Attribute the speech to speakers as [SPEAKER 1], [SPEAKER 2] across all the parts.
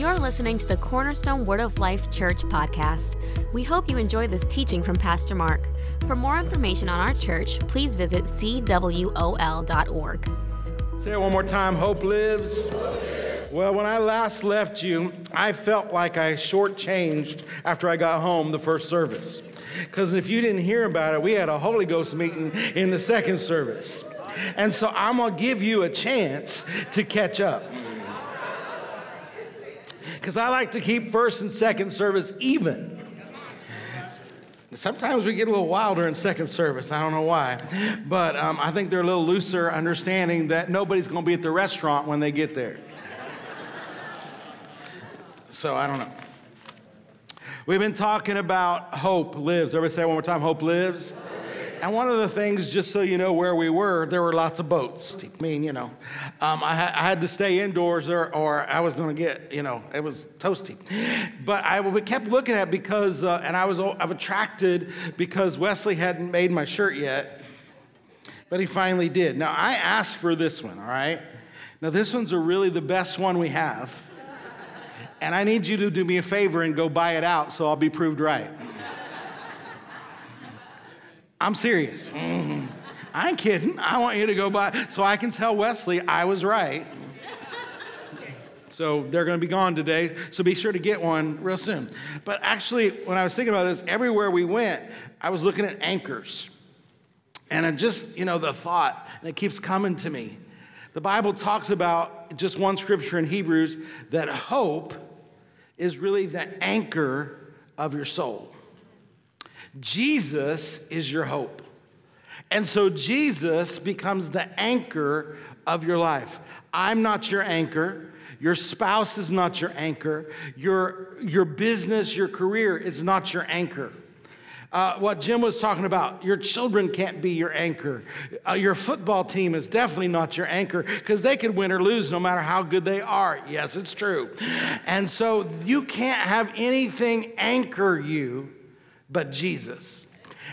[SPEAKER 1] You're listening to the Cornerstone Word of Life Church podcast. We hope you enjoy this teaching from Pastor Mark. For more information on our church, please visit cwol.org.
[SPEAKER 2] Say it one more time Hope lives. Well, when I last left you, I felt like I shortchanged after I got home the first service. Because if you didn't hear about it, we had a Holy Ghost meeting in the second service. And so I'm going to give you a chance to catch up. Because I like to keep first and second service even. Sometimes we get a little wilder in second service. I don't know why. But um, I think they're a little looser, understanding that nobody's going to be at the restaurant when they get there. so I don't know. We've been talking about hope lives. Everybody say one more time hope lives. And one of the things, just so you know where we were, there were lots of boats. I mean, you know, um, I, ha- I, had to stay indoors or, or I was going to get, you know, it was toasty. But I we kept looking at because, uh, and I was I've attracted because Wesley hadn't made my shirt yet, but he finally did. Now, I asked for this one, all right? Now, this one's a really the best one we have. And I need you to do me a favor and go buy it out so I'll be proved right. I'm serious. Mm-hmm. I ain't kidding. I want you to go buy so I can tell Wesley I was right. So they're going to be gone today. So be sure to get one real soon. But actually, when I was thinking about this, everywhere we went, I was looking at anchors. And it just, you know, the thought, and it keeps coming to me. The Bible talks about just one scripture in Hebrews that hope is really the anchor of your soul. Jesus is your hope. And so Jesus becomes the anchor of your life. I'm not your anchor. Your spouse is not your anchor. Your, your business, your career is not your anchor. Uh, what Jim was talking about, your children can't be your anchor. Uh, your football team is definitely not your anchor because they could win or lose no matter how good they are. Yes, it's true. And so you can't have anything anchor you but Jesus.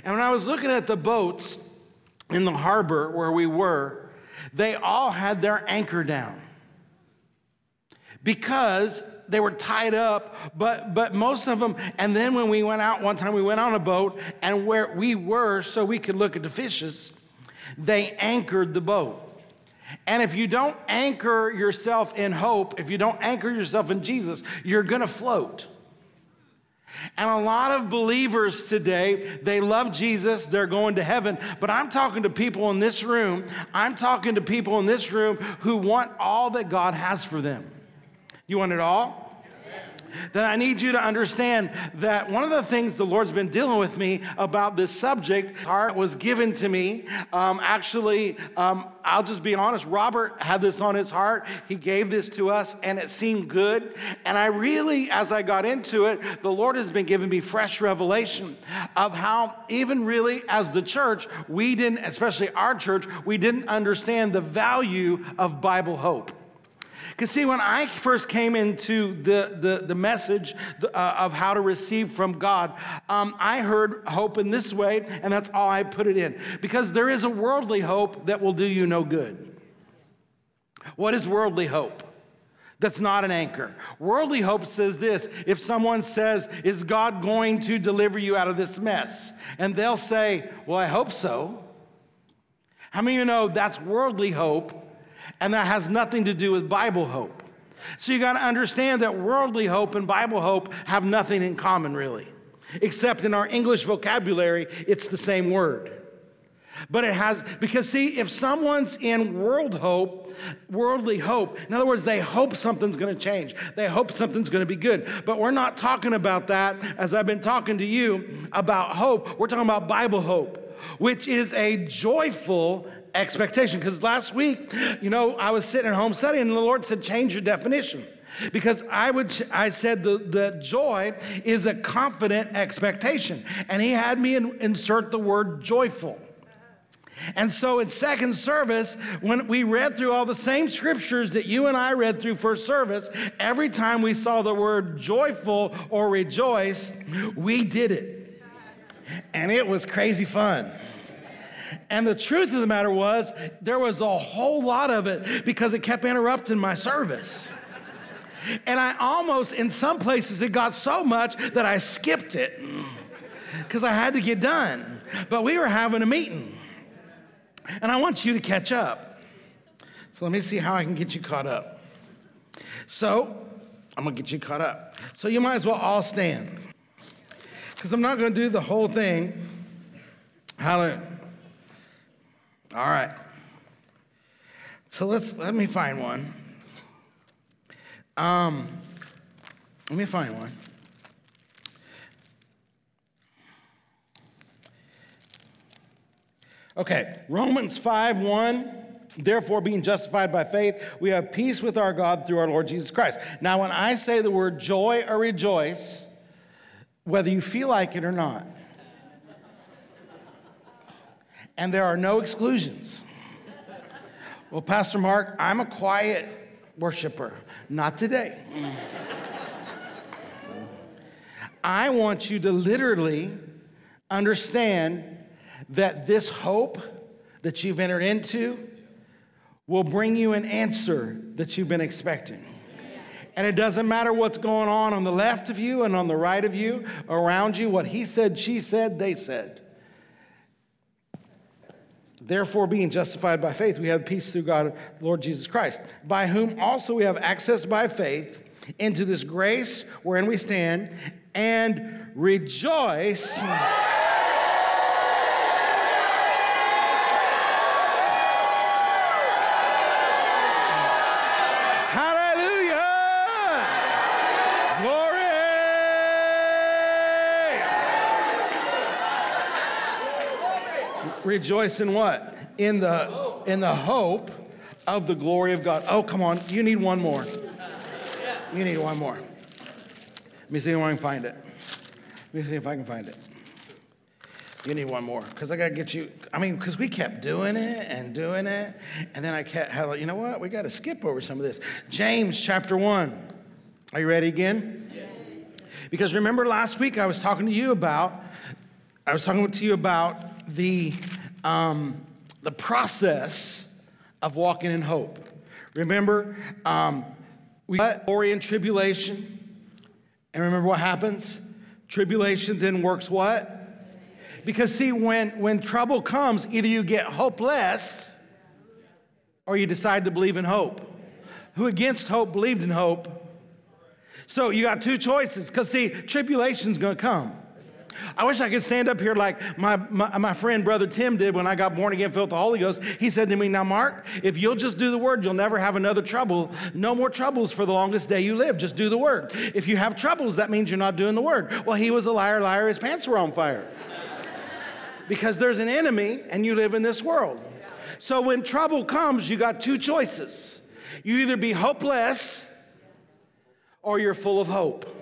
[SPEAKER 2] And when I was looking at the boats in the harbor where we were, they all had their anchor down. Because they were tied up but but most of them and then when we went out one time we went on a boat and where we were so we could look at the fishes they anchored the boat. And if you don't anchor yourself in hope if you don't anchor yourself in jesus you're to float and a lot of believers today, they love Jesus, they're going to heaven. But I'm talking to people in this room, I'm talking to people in this room who want all that God has for them. You want it all? Then I need you to understand that one of the things the Lord's been dealing with me about this subject heart was given to me. Um, actually, um, I'll just be honest, Robert had this on his heart. He gave this to us, and it seemed good. And I really, as I got into it, the Lord has been giving me fresh revelation of how, even really as the church, we didn't, especially our church, we didn't understand the value of Bible hope. Because, see, when I first came into the, the, the message uh, of how to receive from God, um, I heard hope in this way, and that's all I put it in. Because there is a worldly hope that will do you no good. What is worldly hope? That's not an anchor. Worldly hope says this if someone says, Is God going to deliver you out of this mess? And they'll say, Well, I hope so. How many of you know that's worldly hope and that has nothing to do with Bible hope. So you got to understand that worldly hope and Bible hope have nothing in common, really, except in our English vocabulary, it's the same word. But it has, because see, if someone's in world hope, worldly hope, in other words, they hope something's gonna change. They hope something's gonna be good. But we're not talking about that as I've been talking to you about hope. We're talking about Bible hope, which is a joyful expectation. Because last week, you know, I was sitting at home studying, and the Lord said, change your definition. Because I would, I said the, the joy is a confident expectation. And he had me in, insert the word joyful. And so in second service, when we read through all the same scriptures that you and I read through first service, every time we saw the word joyful or rejoice, we did it. And it was crazy fun. And the truth of the matter was, there was a whole lot of it because it kept interrupting my service. And I almost, in some places, it got so much that I skipped it because I had to get done. But we were having a meeting. And I want you to catch up. So let me see how I can get you caught up. So I'm to get you caught up. So you might as well all stand. Because I'm not to do the whole thing. Hallelujah. All right. So let's let me find one. Um, let me find one. Okay, Romans 5 1. Therefore, being justified by faith, we have peace with our God through our Lord Jesus Christ. Now, when I say the word joy or rejoice, whether you feel like it or not, and there are no exclusions. Well, Pastor Mark, I'm a quiet worshiper. Not today. I want you to literally understand that this hope that you've entered into will bring you an answer that you've been expecting. And it doesn't matter what's going on on the left of you and on the right of you, around you, what he said, she said, they said. Therefore, being justified by faith, we have peace through God, Lord Jesus Christ, by whom also we have access by faith into this grace wherein we stand and rejoice. Rejoice in what? In the in the hope of the glory of God. Oh, come on. You need one more. You need one more. Let me see if I can find it. Let me see if I can find it. You need one more because I got to get you. I mean, because we kept doing it and doing it. And then I kept, you know what? We got to skip over some of this. James chapter 1. Are you ready again? Yes. Because remember last week I was talking to you about, I was talking to you about the, um, the process of walking in hope. Remember, um, we got glory and tribulation. And remember what happens? Tribulation then works what? Because see, when, when trouble comes, either you get hopeless or you decide to believe in hope. Who against hope believed in hope. So you got two choices, because see, tribulation's gonna come. I wish I could stand up here like my, my, my, friend brother Tim did when I got born again, filled with the Holy Ghost. He said to me, Now, Mark, if you'll just do the word, you'll never have another trouble. No more troubles for the longest day you live. Just do the word. If you have troubles, that means you're not doing the word. Well, he was a liar, liar. His pants were on fire. because there's an enemy and you live in this world. So when trouble comes, you got two choices. You either be hopeless or you're full of hope.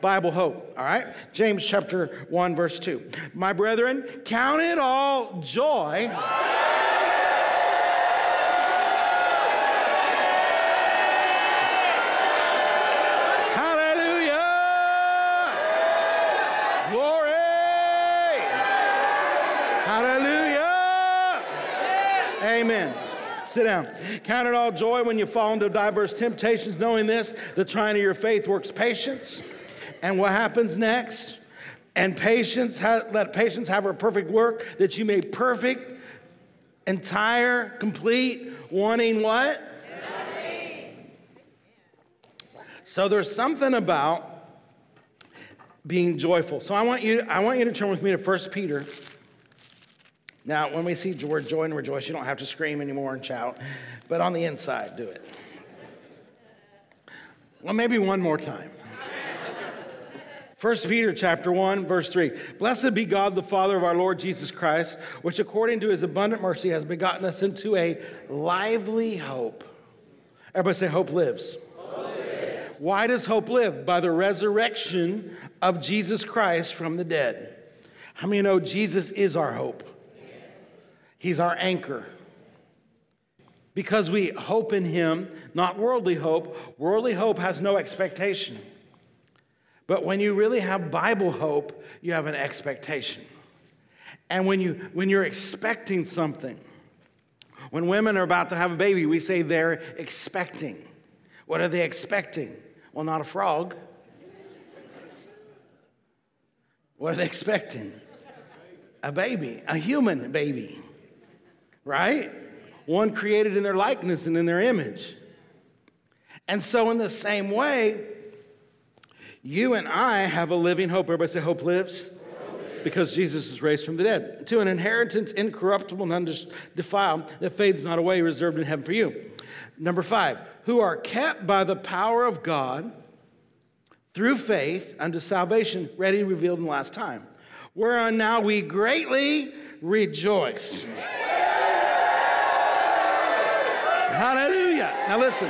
[SPEAKER 2] Bible hope. All right? James chapter 1, verse 2. My brethren, count it all joy. Hallelujah! Glory! Hallelujah! Amen. Sit down. Count it all joy when you fall into diverse temptations, knowing this the trying of your faith works patience. And what happens next? And patience, let patience have her perfect work, that you may perfect, entire, complete, wanting what? So there's something about being joyful. So I want you, I want you to turn with me to 1 Peter. Now, when we see the word joy and rejoice, you don't have to scream anymore and shout, but on the inside, do it. Well, maybe one more time. 1 Peter chapter 1 verse 3. Blessed be God the Father of our Lord Jesus Christ, which according to his abundant mercy has begotten us into a lively hope. Everybody say hope lives. Hope lives. Why does hope live? By the resurrection of Jesus Christ from the dead. How many know Jesus is our hope? He's our anchor. Because we hope in him, not worldly hope. Worldly hope has no expectation. But when you really have Bible hope, you have an expectation. And when, you, when you're expecting something, when women are about to have a baby, we say they're expecting. What are they expecting? Well, not a frog. What are they expecting? A baby, a human baby, right? One created in their likeness and in their image. And so, in the same way, you and I have a living hope. Everybody say, Hope lives. Because Jesus is raised from the dead. To an inheritance incorruptible and undefiled that fades not away, reserved in heaven for you. Number five, who are kept by the power of God through faith unto salvation, ready revealed in the last time. Whereon now we greatly rejoice. Hallelujah. Now listen,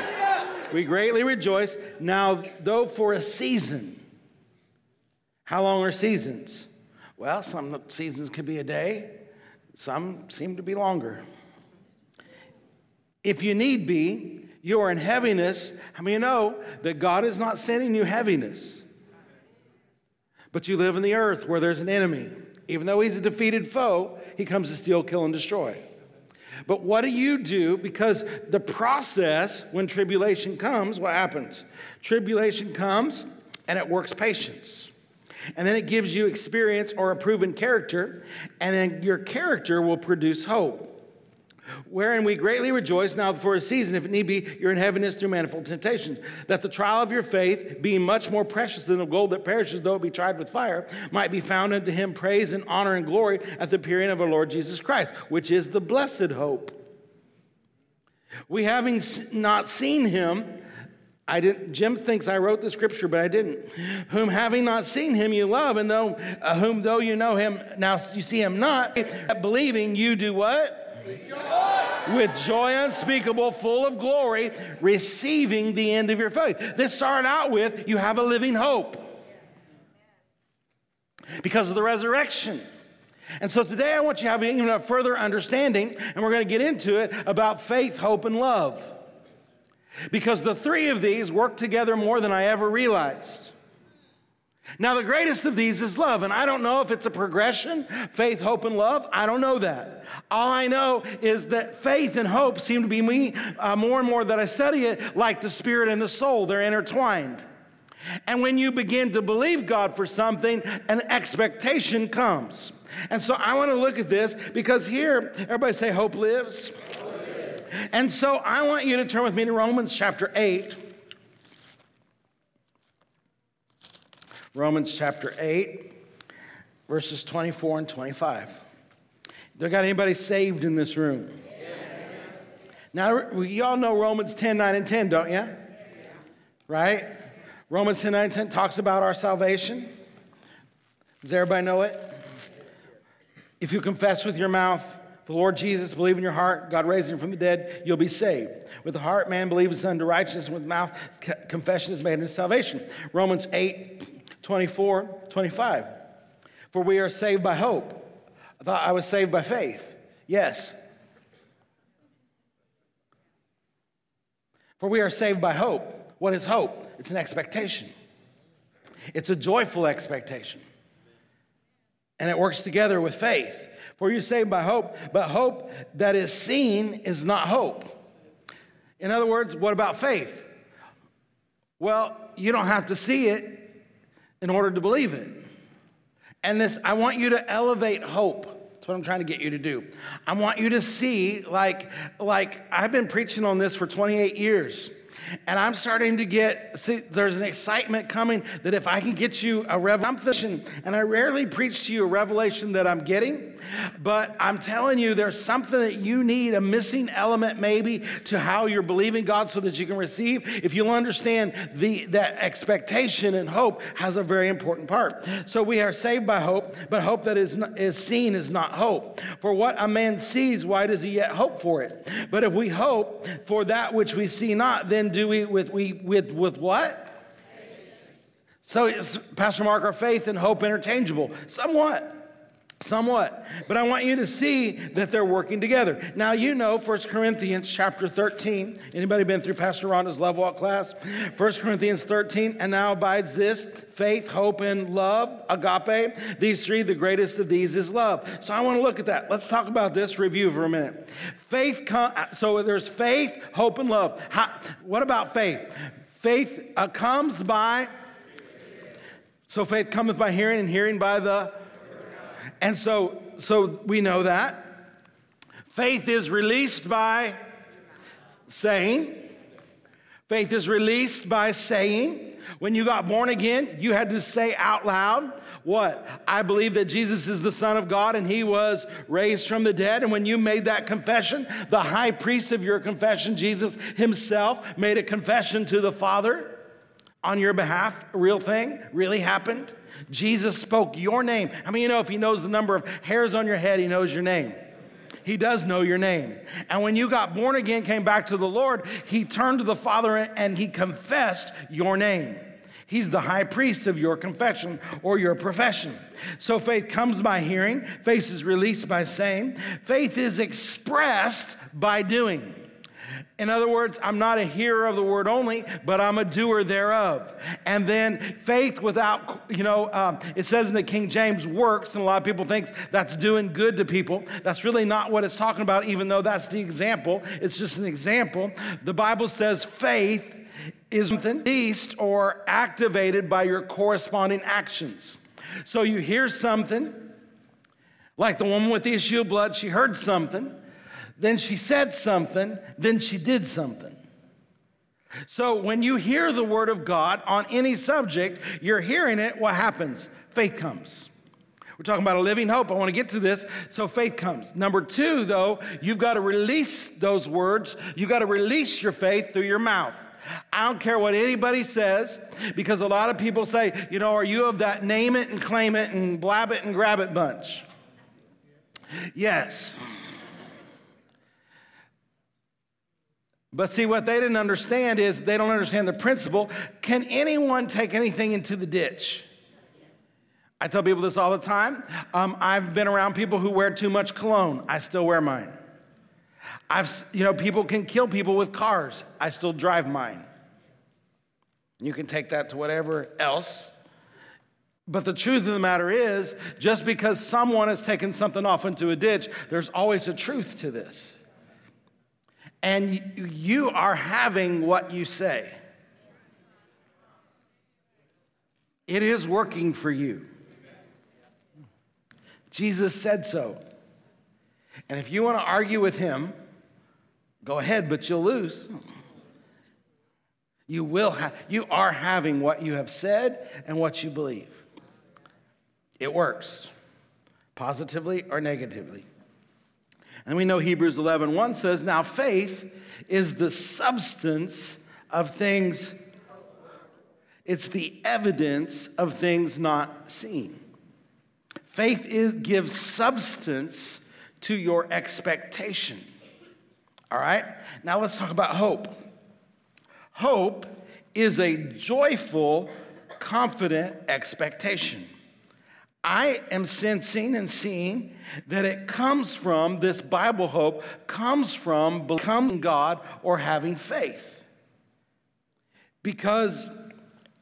[SPEAKER 2] we greatly rejoice. Now, though for a season, how long are seasons? Well, some seasons could be a day, some seem to be longer. If you need be, you are in heaviness. How many know that God is not sending you heaviness? But you live in the earth where there's an enemy. Even though he's a defeated foe, he comes to steal, kill, and destroy. But what do you do? Because the process, when tribulation comes, what happens? Tribulation comes and it works patience. And then it gives you experience or a proven character, and then your character will produce hope wherein we greatly rejoice now for a season, if it need be, you're in heaviness through manifold temptations, that the trial of your faith, being much more precious than the gold that perishes, though it be tried with fire, might be found unto him praise and honor and glory at the appearing of our Lord Jesus Christ, which is the blessed hope. We having not seen him, I didn't. Jim thinks I wrote the scripture, but I didn't. Whom having not seen him, you love, and though uh, whom though you know him now you see him not, believing you do what? With joy unspeakable, full of glory, receiving the end of your faith. This started out with you have a living hope because of the resurrection. And so today I want you to have even a further understanding, and we're going to get into it about faith, hope, and love. Because the three of these work together more than I ever realized. Now, the greatest of these is love, and I don't know if it's a progression faith, hope, and love. I don't know that. All I know is that faith and hope seem to be me uh, more and more that I study it like the spirit and the soul, they're intertwined. And when you begin to believe God for something, an expectation comes. And so I want to look at this because here, everybody say, hope lives. Hope lives. And so I want you to turn with me to Romans chapter 8. Romans chapter 8, verses 24 and 25. There got anybody saved in this room? Now, we all know Romans 10, 9, and 10, don't you? Right? Romans 10, 9, and 10 talks about our salvation. Does everybody know it? If you confess with your mouth the Lord Jesus, believe in your heart, God raised him from the dead, you'll be saved. With the heart, man believes unto righteousness, and with mouth, confession is made unto salvation. Romans 8, 24, 25. For we are saved by hope. I thought I was saved by faith. Yes. For we are saved by hope. What is hope? It's an expectation, it's a joyful expectation. And it works together with faith. For you're saved by hope, but hope that is seen is not hope. In other words, what about faith? Well, you don't have to see it in order to believe it. And this, I want you to elevate hope. That's what I'm trying to get you to do. I want you to see, like, like I've been preaching on this for 28 years. And I'm starting to get, see, there's an excitement coming that if I can get you a revelation, and I rarely preach to you a revelation that I'm getting, but I'm telling you there's something that you need, a missing element maybe to how you're believing God so that you can receive. If you'll understand the, that expectation and hope has a very important part. So we are saved by hope, but hope that is, not, is seen is not hope. For what a man sees, why does he yet hope for it? But if we hope for that which we see not, then do we with we with with what? So, Pastor Mark, our faith and hope interchangeable? Somewhat. Somewhat. But I want you to see that they're working together. Now, you know 1 Corinthians chapter 13. Anybody been through Pastor Rhonda's Love Walk class? 1 Corinthians 13. And now abides this faith, hope, and love, agape. These three, the greatest of these is love. So I want to look at that. Let's talk about this review for a minute. Faith, so there's faith, hope, and love. How, what about faith? Faith uh, comes by, so faith cometh by hearing, and hearing by the. And so, so we know that. Faith is released by saying. Faith is released by saying. When you got born again, you had to say out loud, What? I believe that Jesus is the Son of God and he was raised from the dead. And when you made that confession, the high priest of your confession, Jesus himself, made a confession to the Father on your behalf. A real thing, really happened. Jesus spoke your name. I mean, you know, if he knows the number of hairs on your head, he knows your name. He does know your name. And when you got born again, came back to the Lord, He turned to the Father and He confessed your name. He's the high priest of your confession or your profession. So faith comes by hearing, faith is released by saying, faith is expressed by doing. In other words, I'm not a hearer of the word only, but I'm a doer thereof. And then faith without, you know, um, it says in the King James works, and a lot of people think that's doing good to people. That's really not what it's talking about, even though that's the example. It's just an example. The Bible says faith is released or activated by your corresponding actions. So you hear something, like the woman with the issue of blood, she heard something then she said something, then she did something. So when you hear the word of God on any subject, you're hearing it, what happens? Faith comes. We're talking about a living hope. I want to get to this. So faith comes. Number two, though, you've got to release those words. You've got to release your faith through your mouth. I don't care what anybody says, because a lot of people say, you know, are you of that name it and claim it and blab it and grab it bunch? Yes. But see, what they didn't understand is they don't understand the principle. Can anyone take anything into the ditch? I tell people this all the time. Um, I've been around people who wear too much cologne. I still wear mine. I've, you know, people can kill people with cars. I still drive mine. You can take that to whatever else. But the truth of the matter is, just because someone has taken something off into a ditch, there's always a truth to this and you are having what you say. It is working for you. Jesus said so. And if you want to argue with him, go ahead, but you'll lose. You will have, you are having what you have said and what you believe. It works, positively or negatively. And we know Hebrews 11 1 says, Now faith is the substance of things, it's the evidence of things not seen. Faith is, gives substance to your expectation. All right? Now let's talk about hope. Hope is a joyful, confident expectation. I am sensing and seeing that it comes from this Bible hope, comes from becoming God or having faith. Because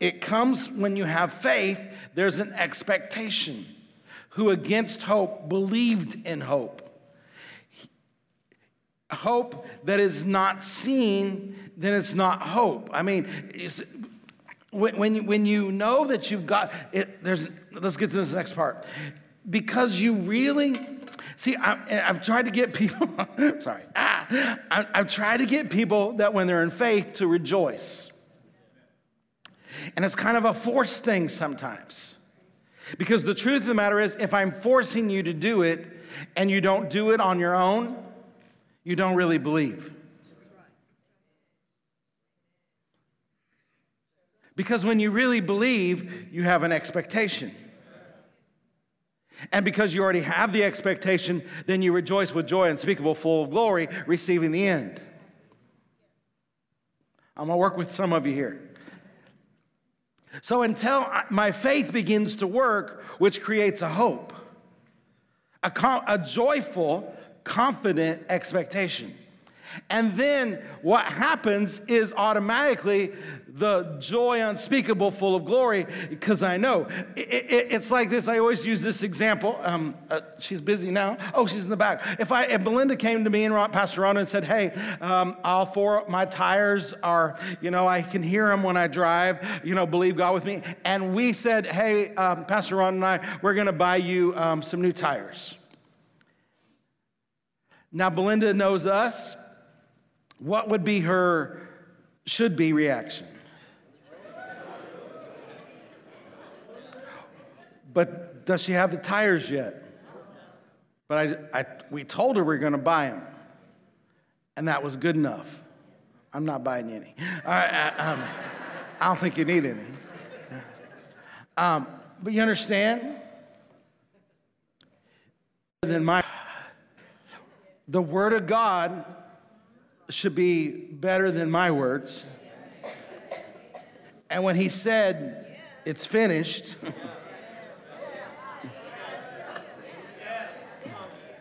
[SPEAKER 2] it comes when you have faith, there's an expectation. Who against hope believed in hope. Hope that is not seen, then it's not hope. I mean, when, you, when you know that you've got it, there's, let's get to this next part. Because you really, see, I, have tried to get people, sorry, ah, I, I've tried to get people that when they're in faith to rejoice. And it's kind of a forced thing sometimes. Because the truth of the matter is, if I'm forcing you to do it and you don't do it on your own, you don't really believe. Because when you really believe, you have an expectation. And because you already have the expectation, then you rejoice with joy unspeakable, full of glory, receiving the end. I'm gonna work with some of you here. So until my faith begins to work, which creates a hope, a, a joyful, confident expectation. And then what happens is automatically the joy unspeakable, full of glory, because I know. It, it, it's like this. I always use this example. Um, uh, she's busy now. Oh, she's in the back. If, I, if Belinda came to me and Pastor Ron and said, Hey, um, all four my tires are, you know, I can hear them when I drive, you know, believe God with me. And we said, Hey, um, Pastor Ron and I, we're going to buy you um, some new tires. Now, Belinda knows us what would be her should be reaction? But does she have the tires yet? But I, I we told her we are going to buy them, and that was good enough. I'm not buying any. I, I, um, I don't think you need any. Um, but you understand? Then my the Word of God should be better than my words. And when he said, It's finished,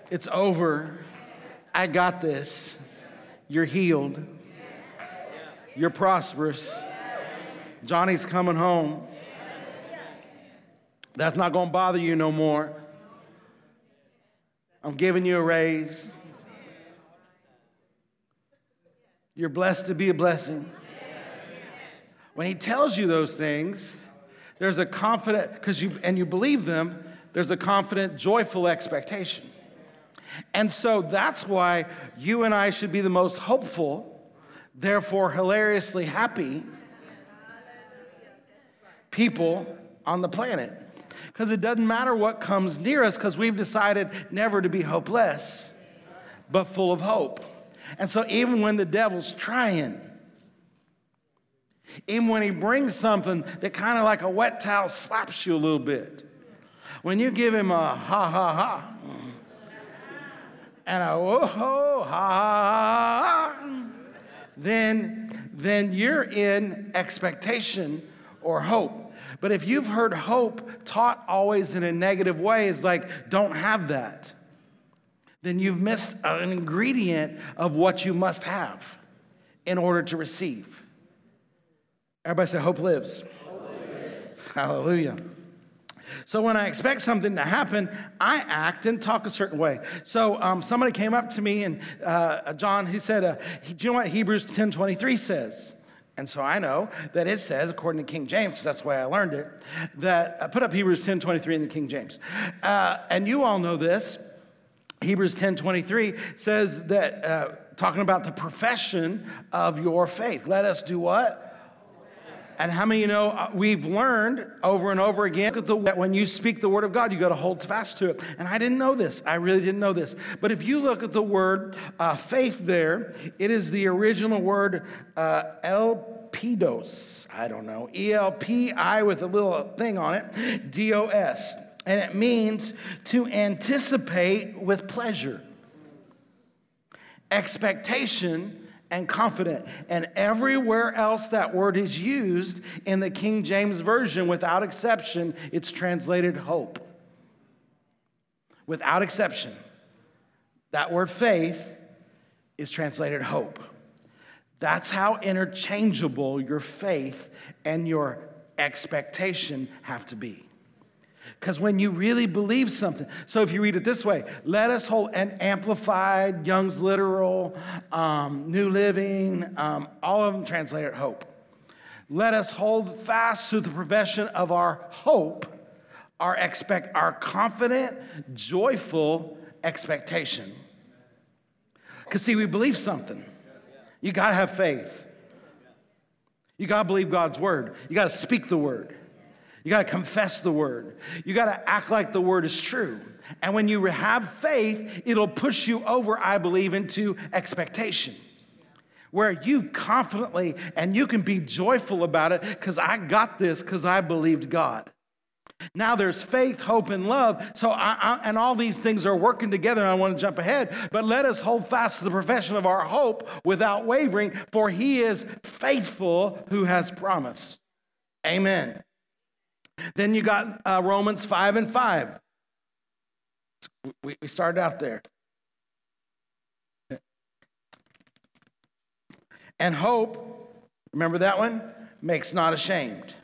[SPEAKER 2] it's over, I got this, you're healed, you're prosperous, Johnny's coming home. That's not gonna bother you no more. I'm giving you a raise. You're blessed to be a blessing. When he tells you those things, there's a confident, because you, and you believe them, there's a confident, joyful expectation. And so that's why you and I should be the most hopeful, therefore hilariously happy people on the planet. Because it doesn't matter what comes near us, because we've decided never to be hopeless, but full of hope. And so, even when the devil's trying, even when he brings something that kind of like a wet towel slaps you a little bit, when you give him a ha ha ha and a whoa ho ha then, then you're in expectation or hope. But if you've heard hope taught always in a negative way, it's like, don't have that then you've missed an ingredient of what you must have in order to receive. Everybody say, Hope lives. Hope lives. Hallelujah. So when I expect something to happen, I act and talk a certain way. So um, somebody came up to me and uh, John, he said, uh, "Do you know what Hebrews 10:23 says?" And so I know that it says, according to King James, because that's why I learned it, that uh, put up Hebrews 10:23 in the King James. Uh, and you all know this. Hebrews 10 23 says that, uh, talking about the profession of your faith. Let us do what? And how many of you know uh, we've learned over and over again that when you speak the word of God, you got to hold fast to it. And I didn't know this. I really didn't know this. But if you look at the word uh, faith there, it is the original word uh, elpidos. I don't know. E L P I with a little thing on it. D O S and it means to anticipate with pleasure, expectation, and confident. And everywhere else that word is used in the King James Version, without exception, it's translated hope. Without exception, that word faith is translated hope. That's how interchangeable your faith and your expectation have to be. Because when you really believe something, so if you read it this way, let us hold an amplified, Young's literal, um, New Living, um, all of them translated hope. Let us hold fast to the profession of our hope, our expect, our confident, joyful expectation. Because see, we believe something. You gotta have faith. You gotta believe God's word. You gotta speak the word. You got to confess the word. You got to act like the word is true. And when you have faith, it'll push you over, I believe, into expectation. Where you confidently and you can be joyful about it because I got this because I believed God. Now there's faith, hope, and love. So, I, I, and all these things are working together. I want to jump ahead, but let us hold fast to the profession of our hope without wavering, for he is faithful who has promised. Amen. Then you got uh, Romans 5 and 5. We, we started out there. And hope, remember that one? Makes not ashamed.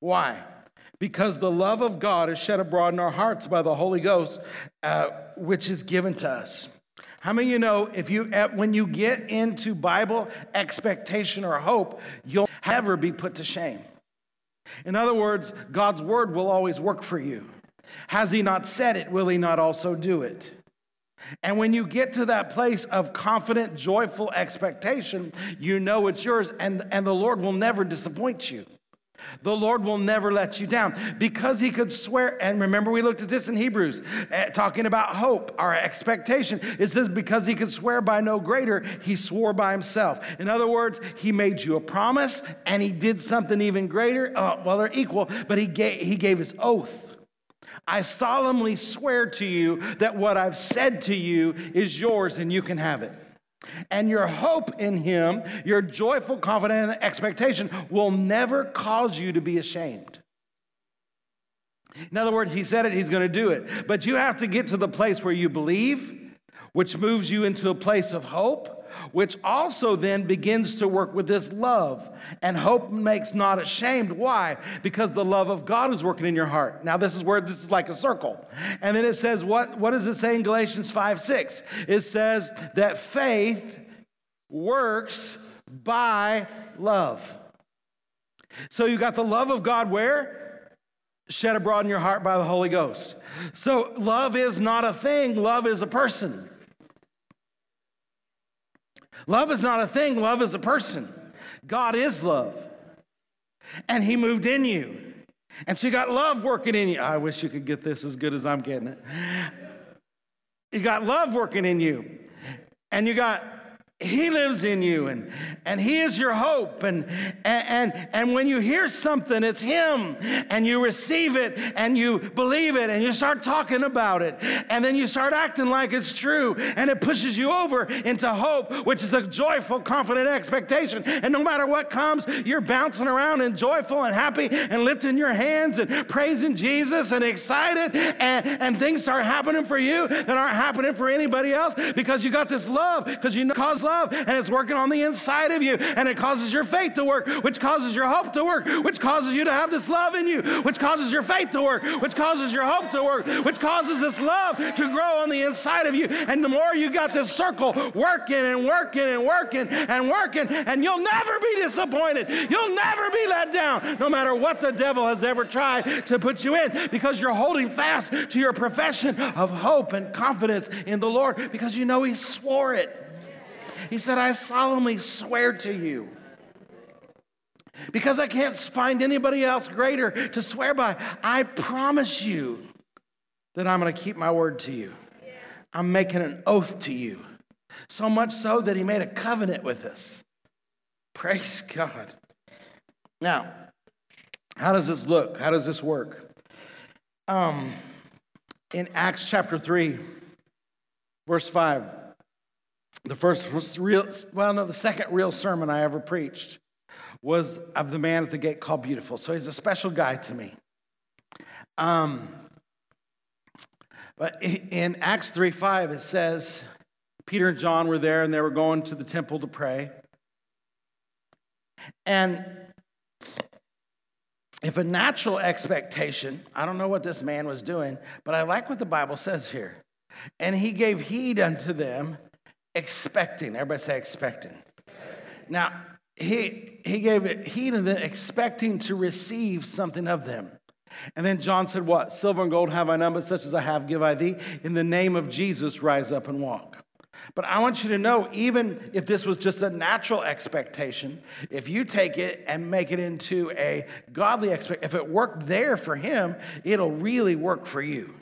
[SPEAKER 2] Why? Because the love of God is shed abroad in our hearts by the Holy Ghost, uh, which is given to us. How many of you know if you when you get into Bible expectation or hope, you'll never be put to shame? In other words, God's word will always work for you. Has he not said it, will he not also do it? And when you get to that place of confident, joyful expectation, you know it's yours, and, and the Lord will never disappoint you. The Lord will never let you down because He could swear. And remember, we looked at this in Hebrews, uh, talking about hope, our expectation. It says, because He could swear by no greater, He swore by Himself. In other words, He made you a promise and He did something even greater. Uh, well, they're equal, but He gave, he gave His oath. I solemnly swear to you that what I've said to you is yours and you can have it. And your hope in Him, your joyful, confident expectation will never cause you to be ashamed. In other words, He said it, He's going to do it. But you have to get to the place where you believe, which moves you into a place of hope which also then begins to work with this love. And hope makes not ashamed. Why? Because the love of God is working in your heart. Now, this is where this is like a circle. And then it says, what, what does it say in Galatians 5 6? It says that faith works by love. So you got the love of God where? Shed abroad in your heart by the Holy Ghost. So love is not a thing, love is a person. Love is not a thing, love is a person. God is love. And He moved in you. And so you got love working in you. I wish you could get this as good as I'm getting it. You got love working in you. And you got he lives in you and, and He is your hope. And, and, and when you hear something, it's Him and you receive it and you believe it and you start talking about it. And then you start acting like it's true and it pushes you over into hope, which is a joyful, confident expectation. And no matter what comes, you're bouncing around and joyful and happy and lifting your hands and praising Jesus and excited. And, and things start happening for you that aren't happening for anybody else because you got this love, because you know, cause love and it's working on the inside of you and it causes your faith to work, which causes your hope to work, which causes you to have this love in you, which causes your faith to work, which causes your hope to work, which causes this love to grow on the inside of you. And the more you got this circle working and working and working and working, and you'll never be disappointed. You'll never be let down, no matter what the devil has ever tried to put you in, because you're holding fast to your profession of hope and confidence in the Lord because you know He swore it. He said, I solemnly swear to you. Because I can't find anybody else greater to swear by, I promise you that I'm going to keep my word to you. I'm making an oath to you. So much so that he made a covenant with us. Praise God. Now, how does this look? How does this work? Um, in Acts chapter 3, verse 5, the first real, well, no, the second real sermon I ever preached was of the man at the gate called Beautiful. So he's a special guy to me. Um, but in Acts 3 5, it says Peter and John were there and they were going to the temple to pray. And if a natural expectation, I don't know what this man was doing, but I like what the Bible says here. And he gave heed unto them expecting. Everybody say expecting. Now, he, he gave it heed to them, expecting to receive something of them. And then John said, What? Silver and gold have I none, but such as I have give I thee. In the name of Jesus, rise up and walk. But I want you to know, even if this was just a natural expectation, if you take it and make it into a godly expectation, if it worked there for him, it'll really work for you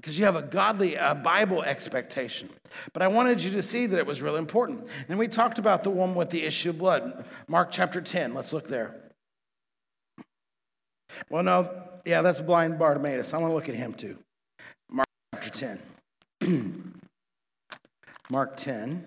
[SPEAKER 2] because you have a godly uh, Bible expectation. But I wanted you to see that it was really important. And we talked about the one with the issue of blood, Mark chapter 10. Let's look there. Well, no, yeah, that's blind Bartimaeus. I want to look at him too. Mark chapter 10. Mark 10.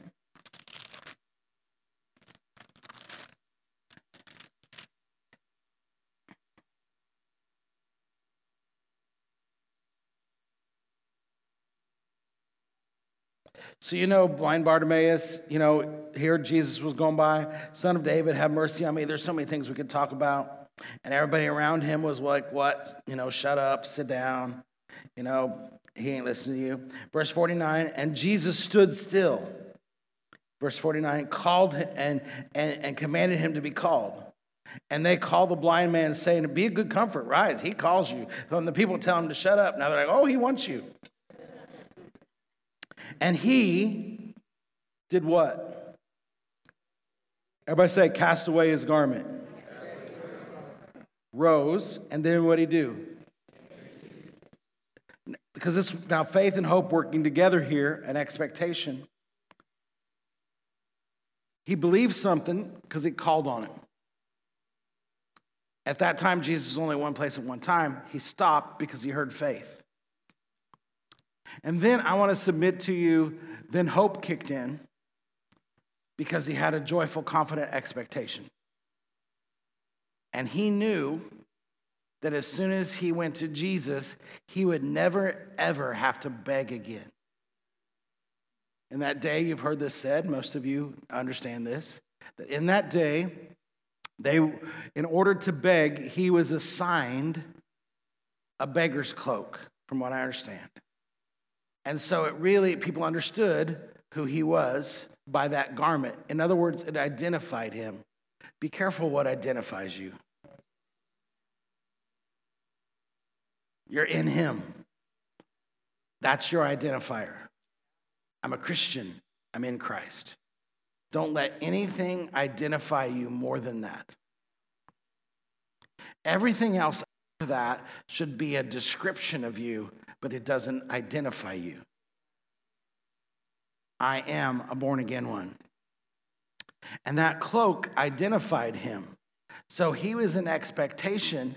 [SPEAKER 2] So, you know, blind Bartimaeus, you know, here Jesus was going by, son of David, have mercy on me. There's so many things we could talk about. And everybody around him was like, what? You know, shut up, sit down. You know, he ain't listening to you. Verse 49, and Jesus stood still. Verse 49, called and, and, and commanded him to be called. And they call the blind man, saying, Be a good comfort, rise. He calls you. When the people tell him to shut up, now they're like, Oh, he wants you. And he did what? Everybody say, cast away his garment. Rose, and then what did he do? Because this now faith and hope working together here, an expectation. He believed something because he called on him. At that time, Jesus was only one place at one time. He stopped because he heard faith. And then I want to submit to you, then hope kicked in because he had a joyful, confident expectation. And he knew that as soon as he went to Jesus, he would never, ever have to beg again. In that day, you've heard this said, most of you understand this, that in that day, they, in order to beg, he was assigned a beggar's cloak, from what I understand. And so it really, people understood who he was by that garment. In other words, it identified him. Be careful what identifies you. You're in him. That's your identifier. I'm a Christian. I'm in Christ. Don't let anything identify you more than that. Everything else after that should be a description of you but it doesn't identify you. I am a born again one. And that cloak identified him. So he was in expectation,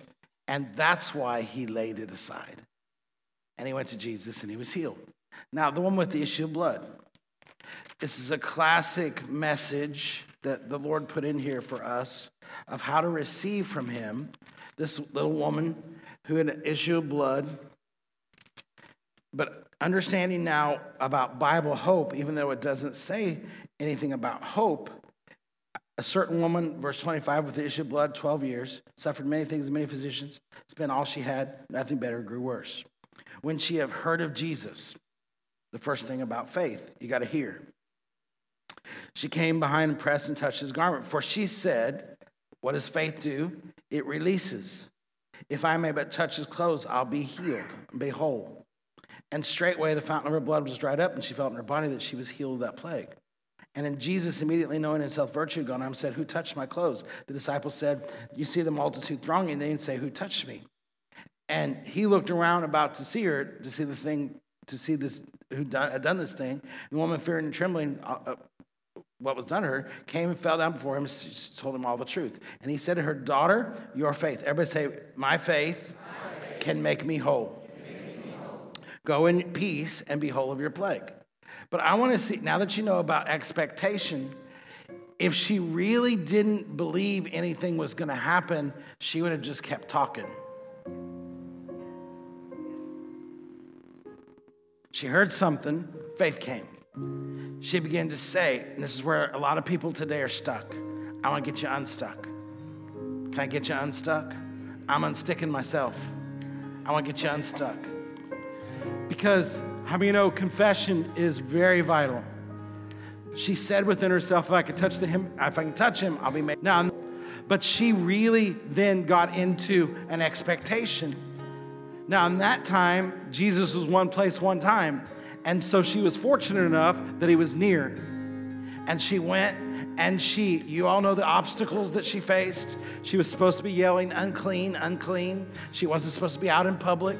[SPEAKER 2] and that's why he laid it aside. And he went to Jesus and he was healed. Now, the one with the issue of blood. This is a classic message that the Lord put in here for us of how to receive from him this little woman who had an issue of blood but understanding now about Bible hope, even though it doesn't say anything about hope, a certain woman, verse 25, with the issue of blood, 12 years, suffered many things many physicians, spent all she had, nothing better, grew worse. When she have heard of Jesus, the first thing about faith, you got to hear. She came behind and pressed and touched his garment, for she said, What does faith do? It releases. If I may but touch his clothes, I'll be healed, be whole. And straightway the fountain of her blood was dried up, and she felt in her body that she was healed of that plague. And then Jesus, immediately knowing himself virtue gone on, said, Who touched my clothes? The disciples said, You see the multitude thronging. They didn't say, Who touched me? And he looked around about to see her, to see the thing, to see this, who done, had done this thing. The woman, fearing and trembling, uh, uh, what was done to her, came and fell down before him and told him all the truth. And he said to her, Daughter, your faith. Everybody say, My faith, my faith. can make me whole. Go in peace and be whole of your plague. But I want to see, now that you know about expectation, if she really didn't believe anything was going to happen, she would have just kept talking. She heard something, faith came. She began to say, and this is where a lot of people today are stuck. I want to get you unstuck. Can I get you unstuck? I'm unsticking myself. I want to get you unstuck. Because, how many you know, confession is very vital. She said within herself, if I could touch the him, if I can touch him, I'll be made. Now, but she really then got into an expectation. Now, in that time, Jesus was one place, one time. And so she was fortunate enough that he was near. And she went and she, you all know the obstacles that she faced. She was supposed to be yelling, unclean, unclean. She wasn't supposed to be out in public.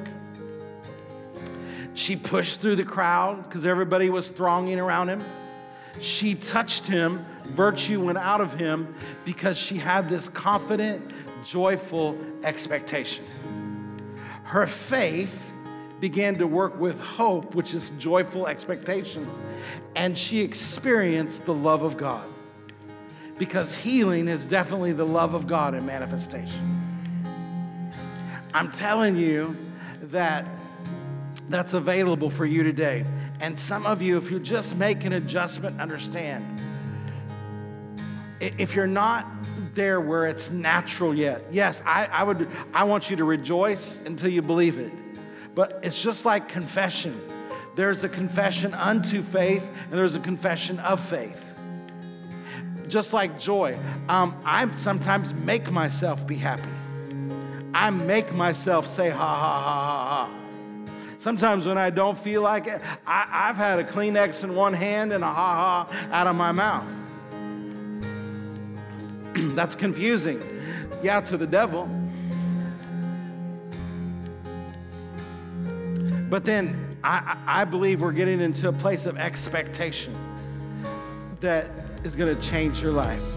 [SPEAKER 2] She pushed through the crowd because everybody was thronging around him. She touched him, virtue went out of him because she had this confident, joyful expectation. Her faith began to work with hope, which is joyful expectation, and she experienced the love of God. Because healing is definitely the love of God in manifestation. I'm telling you that that's available for you today. And some of you, if you just make an adjustment, understand. If you're not there where it's natural yet, yes, I, I would I want you to rejoice until you believe it. But it's just like confession. There's a confession unto faith, and there's a confession of faith. Just like joy, um, I sometimes make myself be happy. I make myself say ha ha ha ha ha. Sometimes when I don't feel like it, I, have had a Kleenex in one hand and a ha ha out of my mouth. That's confusing. Yeah, to the devil. But then I, I believe we're getting into a place of expectation that is going to change your life.